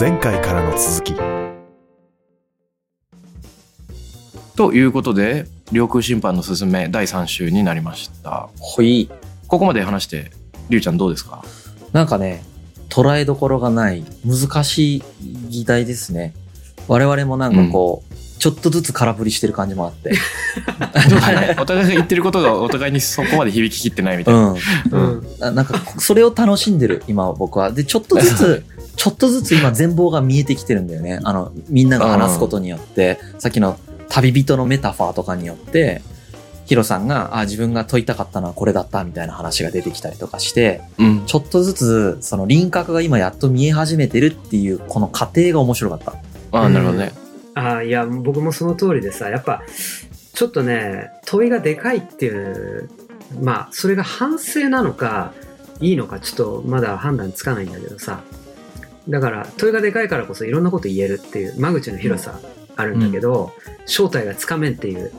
前回からの続きということで領空侵犯のすすめ第3週になりましたほい。ここまで話してりゅうちゃんどうですか？なんかね、捉えどころがない難しい議題ですね。我々もなんかこう、ちょっとずつ空振りしてる感じもあって。ねお互いが言ってることがお互いにそこまで響ききってないみたいな、うん。うん。ななんか、それを楽しんでる、今僕は。で、ちょっとずつ、ちょっとずつ今全貌が見えてきてるんだよね。あの、みんなが話すことによって、さっきの旅人のメタファーとかによって、ヒロさんが、あ、自分が問いたかったのはこれだったみたいな話が出てきたりとかして、うんちょっとずつ、その輪郭が今やっと見え始めてるっていう、この過程が面白かった。ああなるほどね、ああ、いや、僕もその通りでさ、やっぱ、ちょっとね、問いがでかいっていう、まあ、それが反省なのか、いいのか、ちょっとまだ判断つかないんだけどさ。だから、問いがでかいからこそいろんなこと言えるっていう、間口の広さあるんだけど、正体がつかめんっていう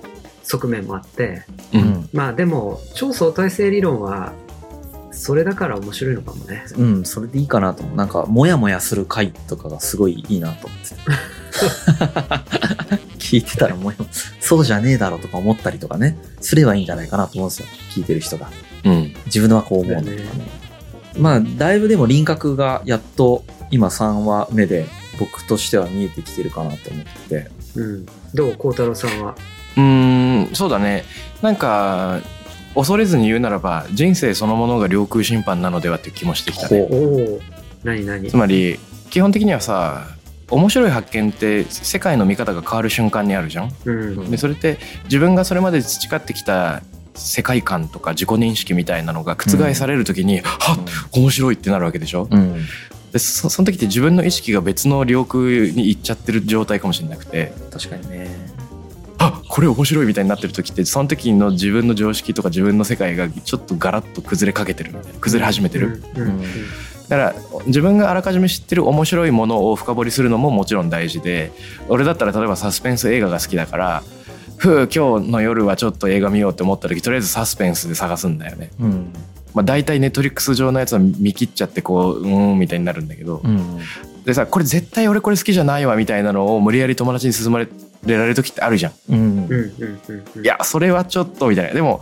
側面もあって、うんまあでも、超相対性理論は、それだから面白いのかもね。うん、それでいいかなと思う。なんか、もやもやする回とかがすごいいいなと思って。聞いてたらもや、そうじゃねえだろとか思ったりとかね、すればいいんじゃないかなと思うんですよ。聞いてる人が。うん自分はこう思うとかね。まあ、だいぶでも輪郭がやっと今3話目で僕としては見えてきてるかなと思ってて。うん。どう孝太郎さんは？うーんそうだねなんか恐れずに言うならば人生そのものが領空侵犯なのではっていう気もしてきたね何何？つまり基本的にはさ面白い発見って世界の見方が変わる瞬間にあるじゃんうん。でそれって自分がそれまで培ってきた世界観とか自己認識みたいなのが覆される時に、はっ面白いってなるわけでしょ、うん。でそその時って自分の意識が別の領空に行っちゃってる状態かもしれなくて確かにね。あこれ面白いみたいになってる時ってその時の自分の常識とか自分の世界がちょっとガラッと崩れかけてるみたいな崩れ始めてる、うんうんだから自分があらかじめ知ってる面白いものを深掘りするのももちろん大事で俺だったら例えばサスペンス映画が好きだからふう今日の夜はちょっと映画見ようって思った時とりあえずサスペンスで探すんだよね。うん。まあ、大体ネットリックス上のやつは見切っちゃってこううーんみたいになるんだけど、うん。でさこれ絶対俺これ好きじゃないわみたいなのを無理やり友達に勧まれられる時ってあるじゃん。うんうん。うんうんうんいやそれはちょっとみたいなでも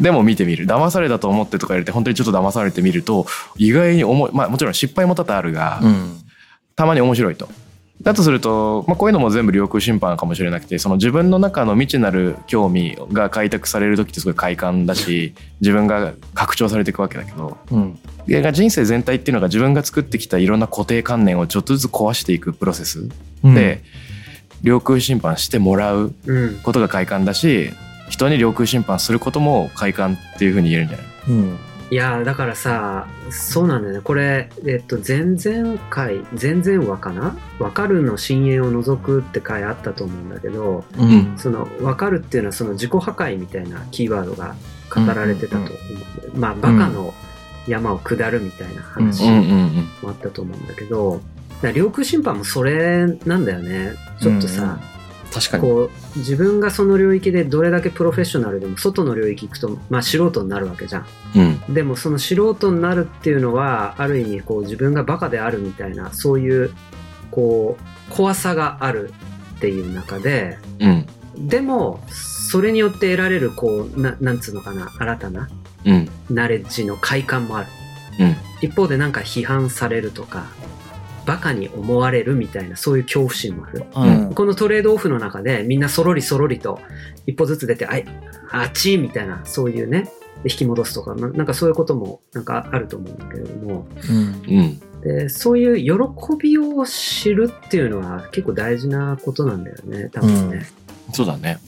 でも見てみる騙されたと思ってとか言われて本当にちょっと騙されてみると意外に重いまあもちろん失敗も多々あるが、うん。たまに面白いと。だとすると、まあ、こういうのも全部領空侵犯かもしれなくてその自分の中の未知なる興味が開拓される時ってすごい快感だし自分が拡張されていくわけだけどうん。で人生全体っていうのが自分が作ってきたいろんな固定観念をちょっとずつ壊していくプロセスうんで、領空侵犯してもらううん。ことが快感だし人に領空侵犯することも快感っていうふうに言えるんじゃない？うん。いやーだからさそうなんだよね。これえっと前々回前々話かな「わかる」の深淵を除くって回あったと思うんだけどうん。その「わかる」っていうのはその自己破壊みたいなキーワードが語られてたと思うんだよ。まあバカの山を下るみたいな話うん。うん。もあったと思うんだけど、だから領空侵犯もそれなんだよね。ちょっとさ、確かに。こう自分がその領域でどれだけプロフェッショナルでも外の領域行くと、まあ、素人になるわけじゃん。うん。うんでもその素人になるっていうのはある意味こう自分がバカであるみたいなそういうこう怖さがあるっていう中でうん。でもそれによって得られるこうななんつうのかな新たなうん。ナレッジの快感もある。うん。一方でなんか批判されるとかバカに思われるみたいなそういう恐怖心もあるうん。このトレードオフの中でみんなそろりそろりと一歩ずつ出て、あい、あっちみたいな、そういうね、で引き戻すとかな、なんかそういうこともなんかあると思うんだけれども、うん。うんでそういう喜びを知るっていうのは結構大事なことなんだよね、多分ね。そうだね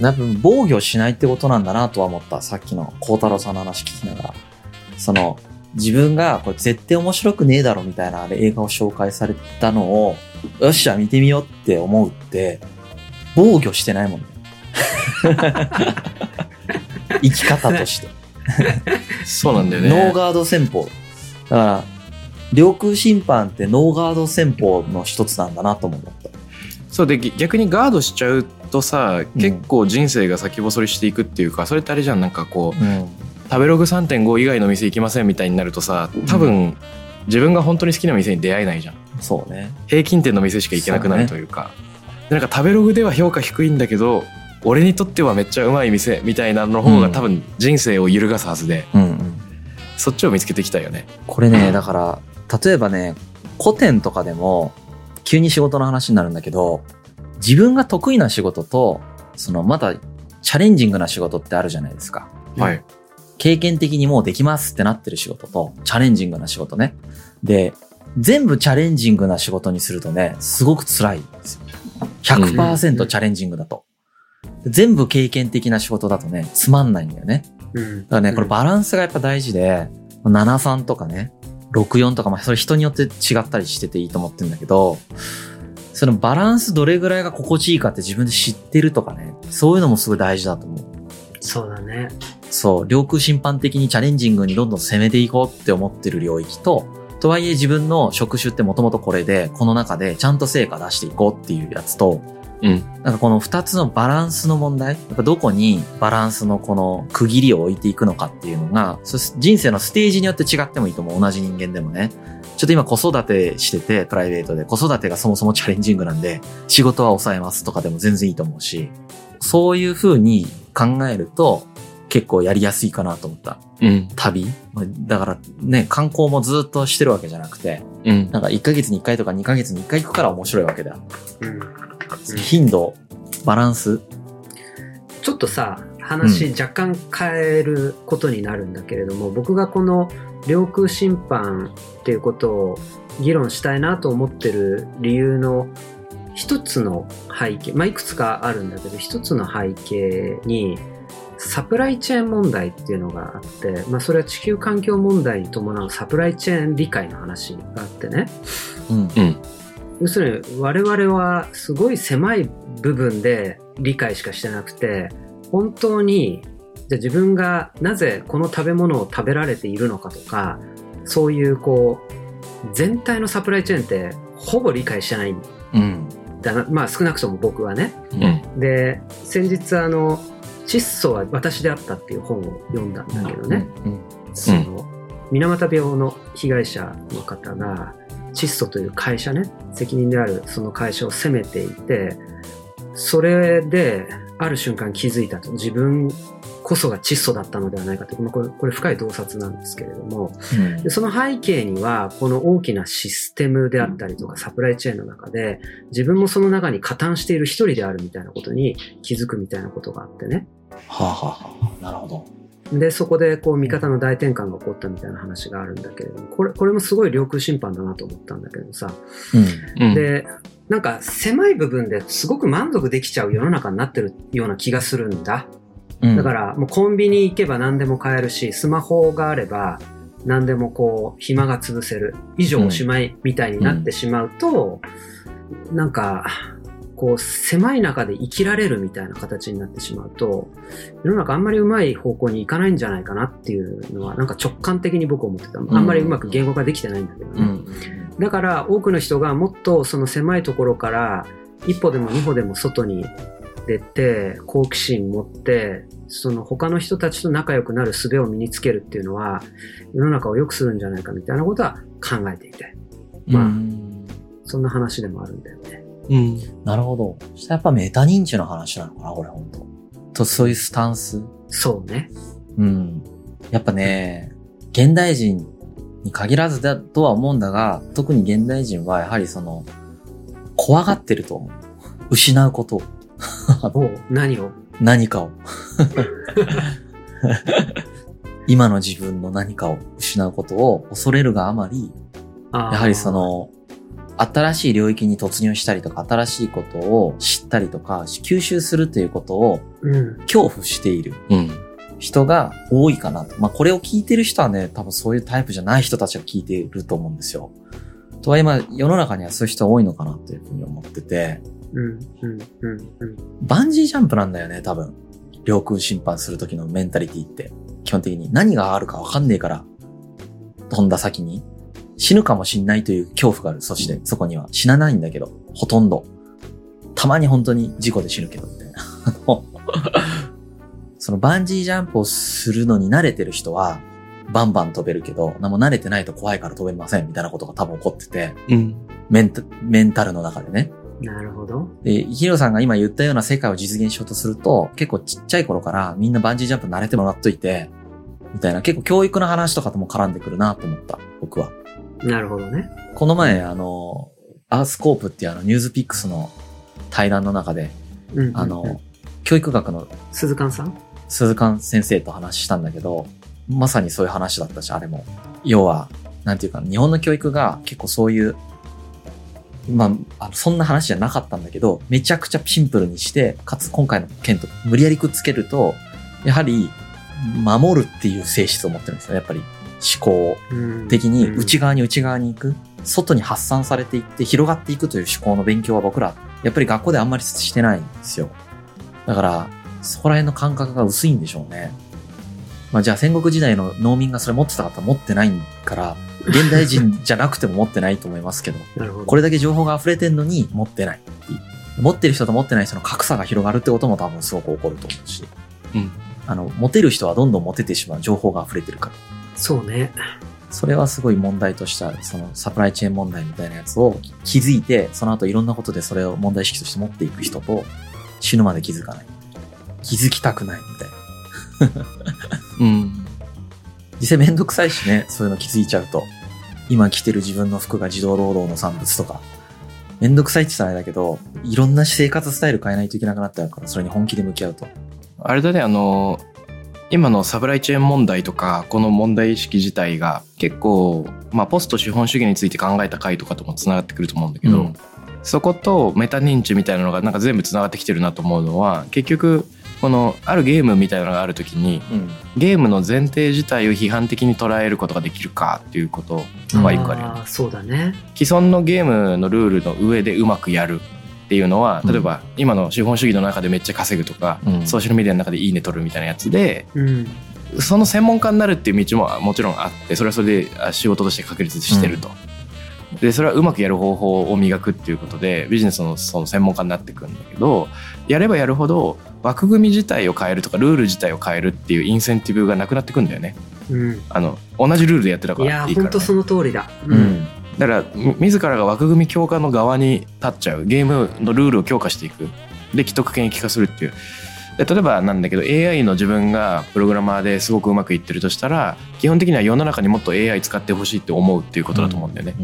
多分防御しないってことなんだなとは思った。さっきの孝太郎さんの話聞きながら。その、自分がこれ絶対面白くねえだろみたいな映画を紹介されたのを、よっしゃ見てみようって思うって、防御してないもんね。生き方として。そうなんだよねノーガード戦法。だから、領空侵犯ってノーガード戦法の一つなんだなとも思った。そうでぎ逆にガードしちゃうとさ結構人生が先細りしていくっていうか、それってあれじゃんなんかこううん。食べログ3.5以外の店行きませんみたいになるとさ多分自分が本当に好きな店に出会えないじゃん。そうね。平均点の店しか行けなくなるというか。でなんか食べログでは評価低いんだけど俺にとってはめっちゃうまい店みたいなの方うん。が多分人生を揺るがすはずで、うんうん。そっちを見つけていきたいよね。これね、だから、例えばね、古典とかでも、急に仕事の話になるんだけど、自分が得意な仕事と、そのまたチャレンジングな仕事ってあるじゃないですか。はい経験的にもうできますってなってる仕事と、チャレンジングな仕事ね。で、全部チャレンジングな仕事にするとね、すごく辛いんですよ。100%チャレンジングだと。全部経験的な仕事だとね、つまんないんだよね。うんだからね、これバランスがやっぱ大事で、73とかね、64とか、まあそれ人によって違ったりしてていいと思ってるんだけど、そのバランスどれぐらいが心地いいかって自分で知ってるとかね、そういうのもすごい大事だと思う。そうだね。そう、領空審判的にチャレンジングにどんどん攻めていこうって思ってる領域と、とはいえ自分の職種ってもともとこれで、この中でちゃんと成果出していこうっていうやつと、うんなんかこの二つのバランスの問題、やっぱどこにバランスのこの区切りを置いていくのかっていうのが、そ人生のステージによって違ってもいいと思う。同じ人間でもね。ちょっと今子育てしてて、プライベートで子育てがそもそもチャレンジングなんで、仕事は抑えますとかでも全然いいと思うし、そういう風に考えると結構やりやすいかなと思った。うん旅まあだからね、観光もずっとしてるわけじゃなくて、うんなんか1ヶ月に1回とか2ヶ月に1回行くから面白いわけだ。うん頻度、バランス。ちょっとさ話若干変えることになるんだけれども、僕がこの領空侵犯っていうことを議論したいなと思ってる理由の一つの背景まあいくつかあるんだけど一つの背景にサプライチェーン問題っていうのがあって、まあ、それは地球環境問題に伴うサプライチェーン理解の話があってね。うん。うん。要するに我々はすごい狭い部分で理解しかしてなくて本当にじゃあ自分がなぜこの食べ物を食べられているのかとかそういうこう全体のサプライチェーンってほぼ理解してないんうん。だなまあ少なくとも僕はね。うん。で先日あの「窒素は私であった」っていう本を読んだんだけどね、うん。その水俣病の被害者の方が窒素という会社ね責任であるその会社を責めていてそれである瞬間気づいたと。自分こそが窒素だったのではないかと。まあこれこれ深い洞察なんですけれども。うん。でその背景にはこの大きなシステムであったりとかサプライチェーンの中で自分もその中に加担している一人であるみたいなことに気づくみたいなことがあってねはあ、はあはあ、なるほど。で、そこで、こう、味方の大転換が起こったみたいな話があるんだけれども、これ、これもすごい領空侵犯だなと思ったんだけどさ。うん。うんで、なんか、狭い部分ですごく満足できちゃう世の中になってるような気がするんだ。うんだから、もうコンビニ行けば何でも買えるし、スマホがあれば何でもこう、暇が潰せる。以上おしまいみたいになってしまうと、なんか、こう、狭い中で生きられるみたいな形になってしまうと、世の中あんまりうまい方向に行かないんじゃないかなっていうのは、なんか直感的に僕は思ってた。あんまりうまく言語化できてないんだけどね。うん。だから多くの人がもっとその狭いところから一歩でも二歩でも外に出て好奇心持ってその他の人たちと仲良くなる術を身につけるっていうのは世の中を良くするんじゃないかみたいなことは考えていてまあうんそんな話でもあるんだよね。うんなるほど。そしたらやっぱメタ認知の話なのかな、これ本当と、そういうスタンス。そうね。うん。やっぱね、現代人に限らずだとは思うんだが、特に現代人はやはりその、怖がってると思う。失うこと を。何を？何かを。今の自分の何かを失うことを恐れるがあまり、ややはりそ、の、新しい領域に突入したりとか、新しいことを知ったりとか、吸収するということをうん、恐怖しているうん人が多いかなと。まあ、これを聞いてる人はね、多分そういうタイプじゃない人たちが聞いていると思うんですよ。とはいえ、まあ、世の中にはそういう人多いのかなというふうに思ってて、うん、うん、うん、うん。バンジージャンプなんだよね、多分。領空侵犯する時のメンタリティって。基本的に何があるかわかんねえから、飛んだ先に死ぬかもしんないという恐怖がある。そして、そこには死なないんだけど、ほとんど。たまに本当に事故で死ぬけど、みたいな。そのバンジージャンプをするのに慣れてる人は、バンバン飛べるけど、もう慣れてないと怖いから飛べませんみたいなことが多分起こってて、うん。メンタメンタルの中でね。なるほど。で、ヒロさんが今言ったような世界を実現しようとすると、結構ちっちゃい頃からみんなバンジージャンプ慣れてもらっといて、みたいな結構教育の話とかとも絡んでくるなと思った、僕は。なるほどね。この前、あの、アースコープっていうあの、ニュースピックスの対談の中で、うんうんうんあの、教育学の鈴鹿さん？鈴鹿先生と話したんだけど、まさにそういう話だったし、あれも。要は、なんていうか、日本の教育が結構そういう、まあ、あのそんな話じゃなかったんだけど、めちゃくちゃシンプルにして、かつ今回の件と無理やりくっつけると、やはり、守るっていう性質を持ってるんですよ。やっぱり、思考うん的にうん内側に内側に行く、外に発散されていって広がっていくという思考の勉強は僕ら、やっぱり学校であんまりしてないんですよ。だから、そこら辺の感覚が薄いんでしょうね。まあじゃあ戦国時代の農民がそれ持ってたかったら持ってないから、現代人じゃなくても持ってないと思いますけど、ど。これだけ情報が溢れてんのに持ってないっていう。持ってる人と持ってない人の格差が広がるってことも多分すごく起こると思うし、うん。あの、持てる人はどんどん持ててしまう情報が溢れてるから。そうね。それはすごい問題とした、そのサプライチェーン問題みたいなやつを気づいて、その後いろんなことでそれを問題意識として持っていく人と、死ぬまで気づかない。気づきたくないみたいな。うん。実際めんどくさいしね、そういうの気づいちゃうと。今着てる自分の服が自動労働の産物とか。めんどくさいって言ったらあれだけど、いろんな生活スタイル変えないといけなくなっちゃうから、それに本気で向き合うと。あれだね、あの、今のサプライチェーン問題とか、この問題意識自体が結構、まあ、ポスト資本主義について考えた回とかともつながってくると思うんだけど、うんそことメタ認知みたいなのがなんか全部つながってきてるなと思うのは、結局、このあるゲームみたいなのがあるときに、うん。ゲームの前提自体を批判的に捉えることができるかっていうことは一個あるよね。そうだね。既存のゲームのルールの上でうまくやるっていうのはうん例えば今の資本主義の中でめっちゃ稼ぐとか、うんソーシャルメディアの中でいいね取るみたいなやつでうん。その専門家になるっていう道ももちろんあってそれはそれであ仕事として確立してると。でそれはうまくやる方法を磨くっていうことでビジネスのその専門家になっていくんだけどやればやるほど枠組み自体を変えるとかルール自体を変えるっていうインセンティブがなくなってくんだよね。うん。あの同じルールでやってたからいいから、ね。ほんとその通りだ。う。ん。だからみ自らが枠組み強化の側に立っちゃう。ゲームのルールを強化していく。で既得権益化するっていう。で例えばなんだけど AI の自分がプログラマーですごくうまくいってるとしたら基本的には世の中にもっと AI 使ってほしいって思うっていうことだと思うんだよね、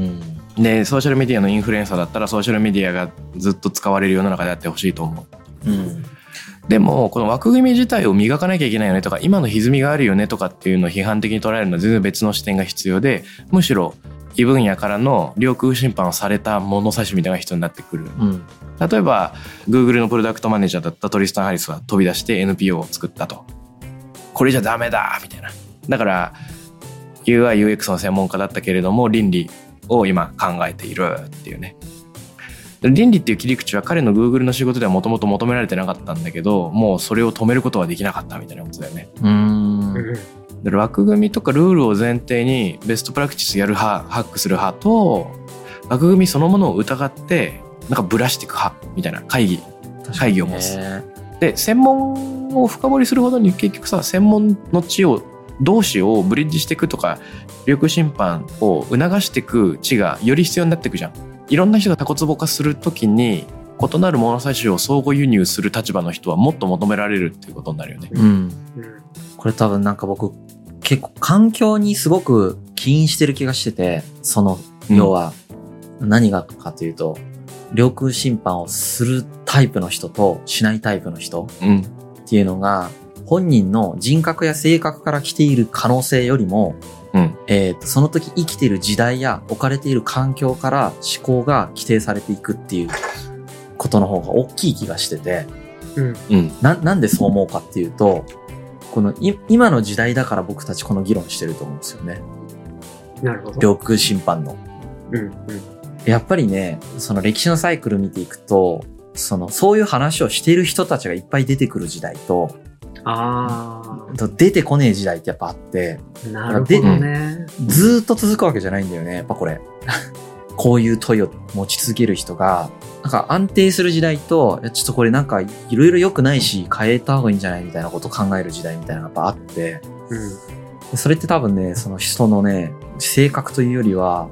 うん。でソーシャルメディアのインフルエンサーだったらソーシャルメディアがずっと使われる世の中であってほしいと思う。うん。でもこの枠組み自体を磨かなきゃいけないよねとか今の歪みがあるよねとかっていうのを批判的に捉えるのは全然別の視点が必要でむしろ異分野からの領空侵犯をされた物差しみたいなのが必要になってくる。うん。例えば Google のプロダクトマネージャーだったトリスタン・ハリスは飛び出して NPO を作ったと。これじゃダメだみたいな。だから UIUX の専門家だったけれども倫理を今考えているっていうね。倫理っていう切り口は彼の Google の仕事ではもともと求められてなかったんだけどもうそれを止めることはできなかったみたいなことだよね。うん。枠組みとかルールを前提にベストプラクティスやる派ハックする派と枠組みそのものを疑ってなんかブラしていく派みたいな会議会議を持つねで専門を深掘りするほどに結局さ専門の知を同士をブリッジしていくとか領空侵犯を促していく知がより必要になっていくじゃんいろんな人がタコツボ化するときに異なる物差しを相互輸入する立場の人はもっと求められるっていうことになるよねうん。うん。これ多分なんか僕、結構環境にすごく起因してる気がしてて、その、うん。要は、何がかというと、領空侵犯をするタイプの人としないタイプの人うん。っていうのが、本人の人格や性格から来ている可能性よりも、うん。えっ、と、その時生きている時代や置かれている環境から思考が規定されていくっていうことの方が大きい気がしてて、うん。うん。な、なんでそう思うかっていうと、このい今の時代だから僕たちこの議論してると思うんですよね。なるほど。領空侵犯の。うん。うん。やっぱりね、その歴史のサイクル見ていくと、その、そういう話をしている人たちがいっぱい出てくる時代と、あと出てこねえ時代ってやっぱあって、あ、なるほどね。ずーっと続くわけじゃないんだよね、やっぱこれ。こういう問いを持ち続ける人が、なんか安定する時代と、いやちょっとこれなんかいろいろ良くないし変えた方がいいんじゃないみたいなことを考える時代みたいなのがやっぱあって、うん。それって多分ね、その人のね、性格というよりは、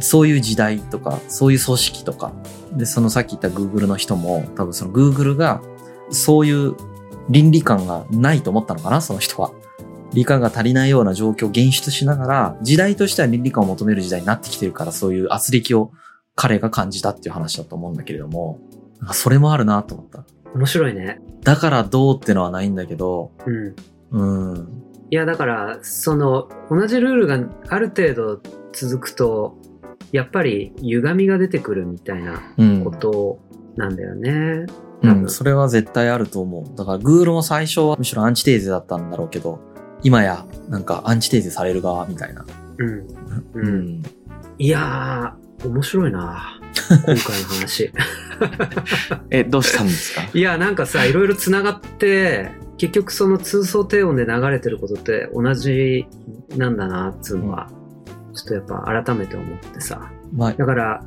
そういう時代とか、そういう組織とか、で、そのさっき言った Google の人も、多分その Google が、そういう倫理観がないと思ったのかな、その人は。理解が足りないような状況を現出しながら、時代としては倫理観を求める時代になってきてるから、そういう圧力を彼が感じたっていう話だと思うんだけれども、なんかそれもあるなと思った。面白いね。だからどうってのはないんだけど、うん。うん。いや、だから、その、同じルールがある程度続くと、やっぱり歪みが出てくるみたいなうん。ことなんだよね。うん、それは絶対あると思う。だから、グールも最初はむしろアンチテーゼだったんだろうけど、今や、なんかアンチテーゼされる側みたいな。うん。う。うんん。いやー、面白いな 今回の話。えどうしたんですか？いや、なんかさ、いろいろ繋がって、結局その通奏低音で流れてることって同じなんだな、っつうのは、ちょっとやっぱ改めて思ってさ。まあ、だから。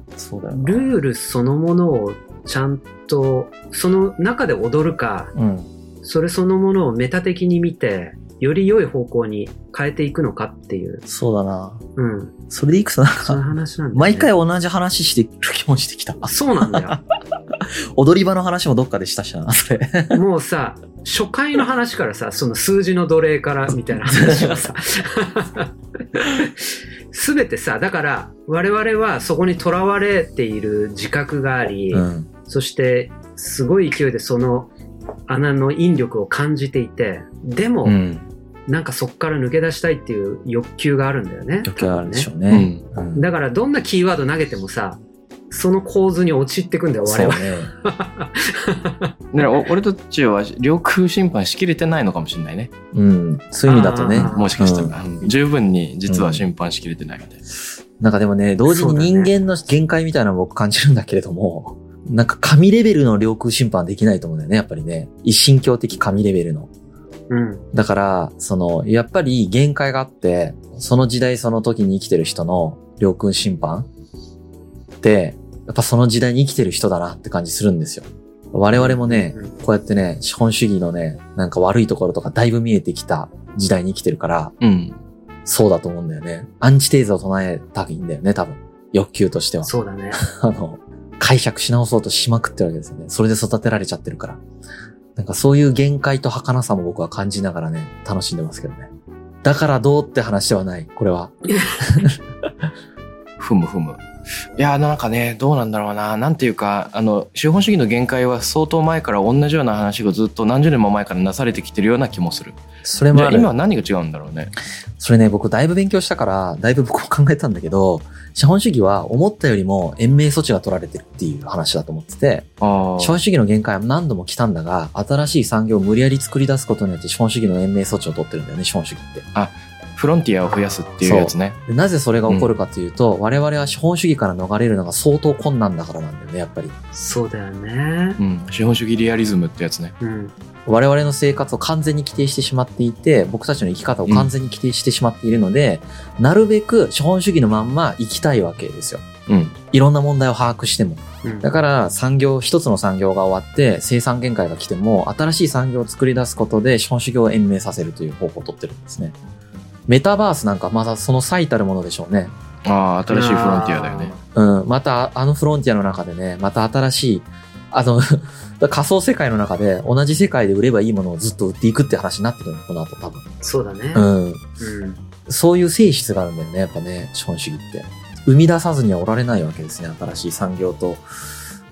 ルールそのものをちゃんと、その中で踊るか、うん。それそのものをメタ的に見て、より良い方向に変えていくのかっていう、そうだな。うん、それでいくとなんそういうか、話なんだ、ね。毎回同じ話してる気もしてきた。あ、そうなんだよ。踊り場の話もどっかでしたしな、それ。もうさ、初回の話からさ、その数字の奴隷からみたいな話をさ、すべてさ、だから我々はそこにとらわれている自覚があり、うん。そしてすごい勢いでその穴の引力を感じていて、でも、うん。なんかそこから抜け出したいっていう欲求があるんだよね。余計あるでしょううね。んうんだからどんなキーワード投げてもさ、その構図に陥ってくんだよ、我々。ね。だからお俺たちは領空侵犯しきれてないのかもしれないねうん。そういう意味だとねもしかしたうんら、うん十分に実は侵犯しきれてないみたいな、なんかでもね、同時に人間の限界みたいなのを僕感じるんだけれども、なんか神レベルの領空侵犯はできないと思うんだよね、やっぱりね。一神教的神レベルの。うん。だから、その、やっぱり限界があって、その時代その時に生きてる人の領空侵犯って、やっぱその時代に生きてる人だなって感じするんですよ。我々もね、うんこうやってね、資本主義のね、なんか悪いところとかだいぶ見えてきた時代に生きてるから、うんそうだと思うんだよね。アンチテーゼを唱えたいんだよね、多分。欲求としては。そうだね。あの、解釈し直そうとしまくってるわけですよね。それで育てられちゃってるから。なんかそういう限界と儚さも僕は感じながらね、楽しんでますけどね。だからどうって話ではない、これは。ふむふむいやなんかねどうなんだろうななんていうかあの資本主義の限界は相当前から同じような話がずっと何十年も前からなされてきてるような気もするそれも。今は何が違うんだろうねそれね、僕だいぶ勉強したから、だいぶ僕も考えたんだけど、資本主義は思ったよりも延命措置が取られてるっていう話だと思ってて、あ資本主義の限界は何度も来たんだが、新しい産業を無理やり作り出すことによって資本主義の延命措置を取ってるんだよね、資本主義って。フロンティアを増やすっていうやつねでなぜそれが起こるかというと、我々は資本主義から逃れるのが相当困難だからなんだよね、やっぱり。そうだよねう。ん資本主義リアリズムってやつねうん。我々の生活を完全に規定してしまっていて、僕たちの生き方を完全に規定してしまっているので、なるべく資本主義のまんま生きたいわけですよ。うんいろんな問題を把握しても。うんだから産業、一つの産業が終わって生産限界が来ても、新しい産業を作り出すことで資本主義を延命させるという方法を取ってるんですね。メタバースなんかまだその最たるものでしょうね。ああ新しいフロンティアだよねうん、またあのフロンティアの中でね、また新しい、あの、仮想世界の中で同じ世界で売ればいいものをずっと売っていくって話になってくるの、この後多分。そうだね。うん。うん。そういう性質があるんだよね、やっぱね、資本主義って。生み出さずにはおられないわけですね、新しい産業と。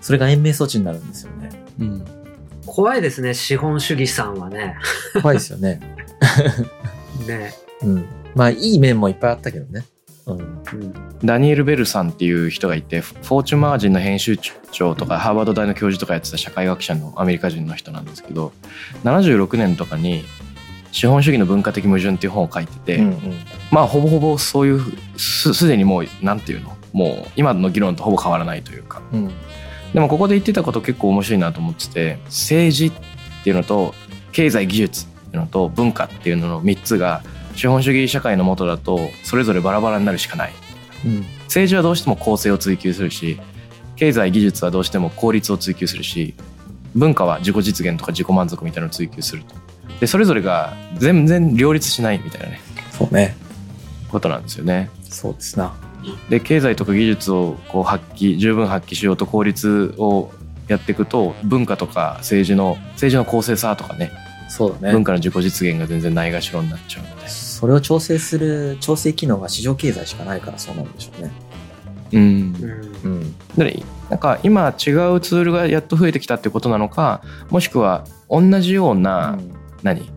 それが延命措置になるんですよね。うん怖いですね、資本主義さんはね。怖いですよね。ね。うん。まあ、いい面もいっぱいあったけどね。うん。うん。ダニエル・ベルさんっていう人がいてフォーチュンマガジンの編集長とかハーバード大の教授とかやってた社会学者のアメリカ人の人なんですけど76年とかに「資本主義の文化的矛盾」っていう本を書いてて、うんうん。まあほぼほぼそういうすすでにもうなんていうの？もう今の議論とほぼ変わらないというかうん。でもここで言ってたこと結構面白いなと思ってて政治っていうのと経済技術っていうのと文化っていうのの3つが資本主義社会の下だとそれぞれバラバラになるしかないうん。政治はどうしても公正を追求するし経済技術はどうしても効率を追求するし文化は自己実現とか自己満足みたいなのを追求するとでそれぞれが全然両立しないみたいなねそうね。ことなんですよね。そうですな。で経済とか技術をこう発揮十分発揮しようと効率をやっていくと文化とか政治の政治の公正さとかねそうだね。文化の自己実現が全然ないがしろになっちゃうのでそれを調整する、調整機能が市場経済しかないからそうなんでしょうね。うんうんうん。でなんか今違うツールがやっと増えてきたってことなのかもしくは同じような、何？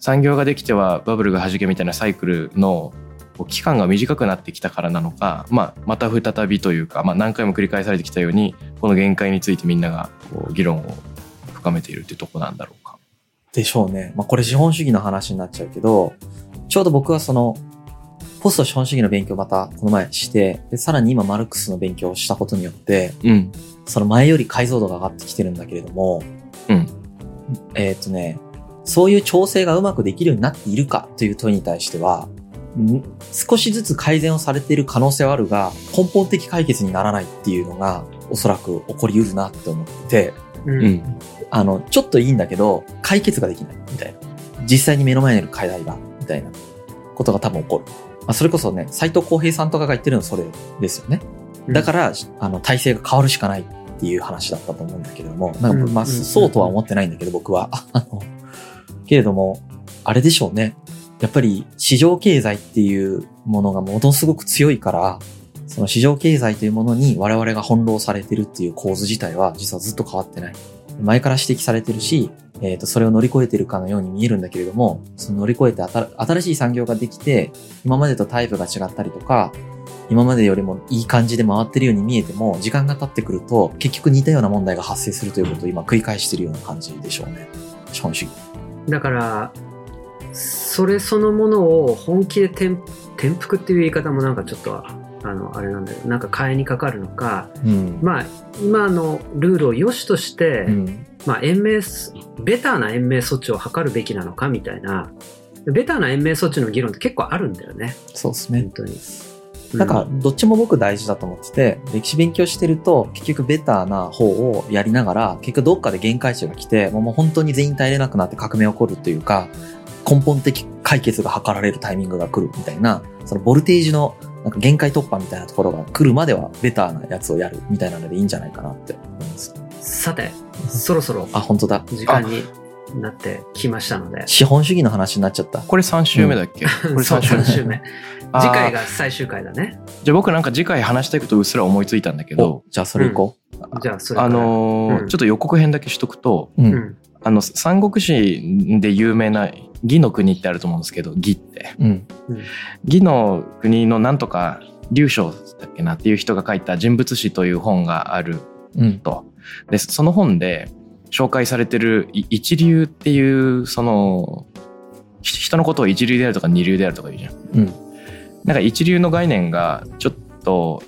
産業ができてはバブルが弾けみたいなサイクルのこう期間が短くなってきたからなのか、まあ、また再びというか、まあ、何回も繰り返されてきたようにこの限界についてみんながこう議論を深めているっていうとこなんだろうか。でしょうね。まあ、これ資本主義の話になっちゃうけど、ちょうど僕はその、ポスト資本主義の勉強をまたこの前して、で、さらに今マルクスの勉強をしたことによって、うん。その前より解像度が上がってきてるんだけれども、うん。えーっ、とね、そういう調整がうまくできるようになっているかという問いに対しては、ん。少しずつ改善をされている可能性はあるが、根本的解決にならないっていうのが、おそらく起こりうるなって思ってて、うんうんあの、ちょっといいんだけど、解決ができない、みたいな。実際に目の前にある課題が、みたいなことが多分起こる。まあ、それこそね、斎藤浩平さんとかが言ってるのはそれですよね。だから、あの、体制が変わるしかないっていう話だったと思うんだけれども、なんか、まあ、うんそうとは思ってないんだけど、僕は。あの、けれども、あれでしょうね。やっぱり、市場経済っていうものがものすごく強いから、その市場経済というものに我々が翻弄されてるっていう構図自体は実はずっと変わってない。前から指摘されてるし、えっ、と、それを乗り越えてるかのように見えるんだけれども、その乗り越えて新しい産業ができて、今までとタイプが違ったりとか、今までよりもいい感じで回ってるように見えても、時間が経ってくると、結局似たような問題が発生するということを今繰り返してるような感じでしょうね。資本主義。だからそれそのものを本気で転覆っていう言い方もなんかちょっとあのあれなんだけどなんか替えにかかるのかうん。まあ今のルールを良しとして、うん。まあ、延命すベターな延命措置を図るべきなのかみたいなベターな延命措置の議論って結構あるんだよねそうですね本。当に。なんか、どっちも僕大事だと思ってて、歴史勉強してると、結局ベターな方をやりながら、結局どっかで限界値が来て、もうもう本当に全員耐えれなくなって革命起こるというか、根本的解決が図られるタイミングが来るみたいな、そのボルテージのなんか限界突破みたいなところが来るまではベターなやつをやるみたいなのでいいんじゃないかなって思います。さてそろそろあ、本当だ。時間になってきましたので。資本主義の話になっちゃった。これ3週目だっけ、これそう3週目。3週目次回が最終回だね。じゃあ僕なんか次回話したいことうっすら思いついたんだけど。お、じゃあそれ行こじゃあそれあのーうん。ちょっと予告編だけしとくとう。う。うんんあの三国志で有名な義の国ってあると思うんですけど義ってうん。義の国のなんとか劉将だっけなっていう人が書いた人物史という本があるうん。とでその本で紹介されてるい一流っていうそのひ人のことを一流であるとか二流であるとか言うじゃん。うん。なんか一流の概念がちょっと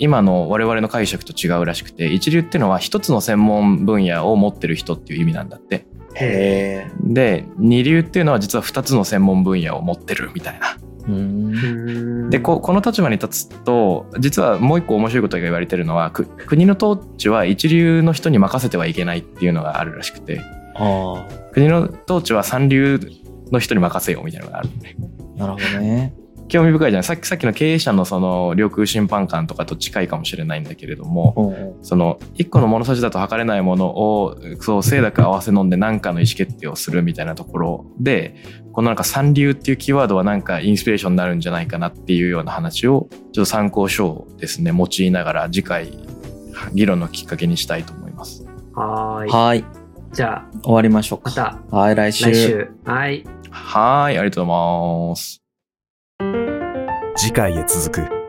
今の我々の解釈と違うらしくて一流っていうのは一つの専門分野を持ってる人っていう意味なんだって。へえ。で二流っていうのは実は二つの専門分野を持ってるみたいな。うん。でここの立場に立つと実はもう一個面白いことが言われてるのはく国の統治は一流の人に任せてはいけないっていうのがあるらしくてあ国の統治は三流の人に任せようみたいなのがあるなるほどね。興味深いじゃないさっきさっきの経営者のその領空審判官とかと近いかもしれないんだけれどもその一個の物差しだと測れないものをそう清濁合わせ飲んで何かの意思決定をするみたいなところでこのなんか三流っていうキーワードはなんかインスピレーションになるんじゃないかなっていうような話をちょっと参考書をですね用いながら次回議論のきっかけにしたいと思います。はーいはい。じゃあ終わりましょうまか。たはい、来週。来週はいはいありがとうございます。次回へ続く。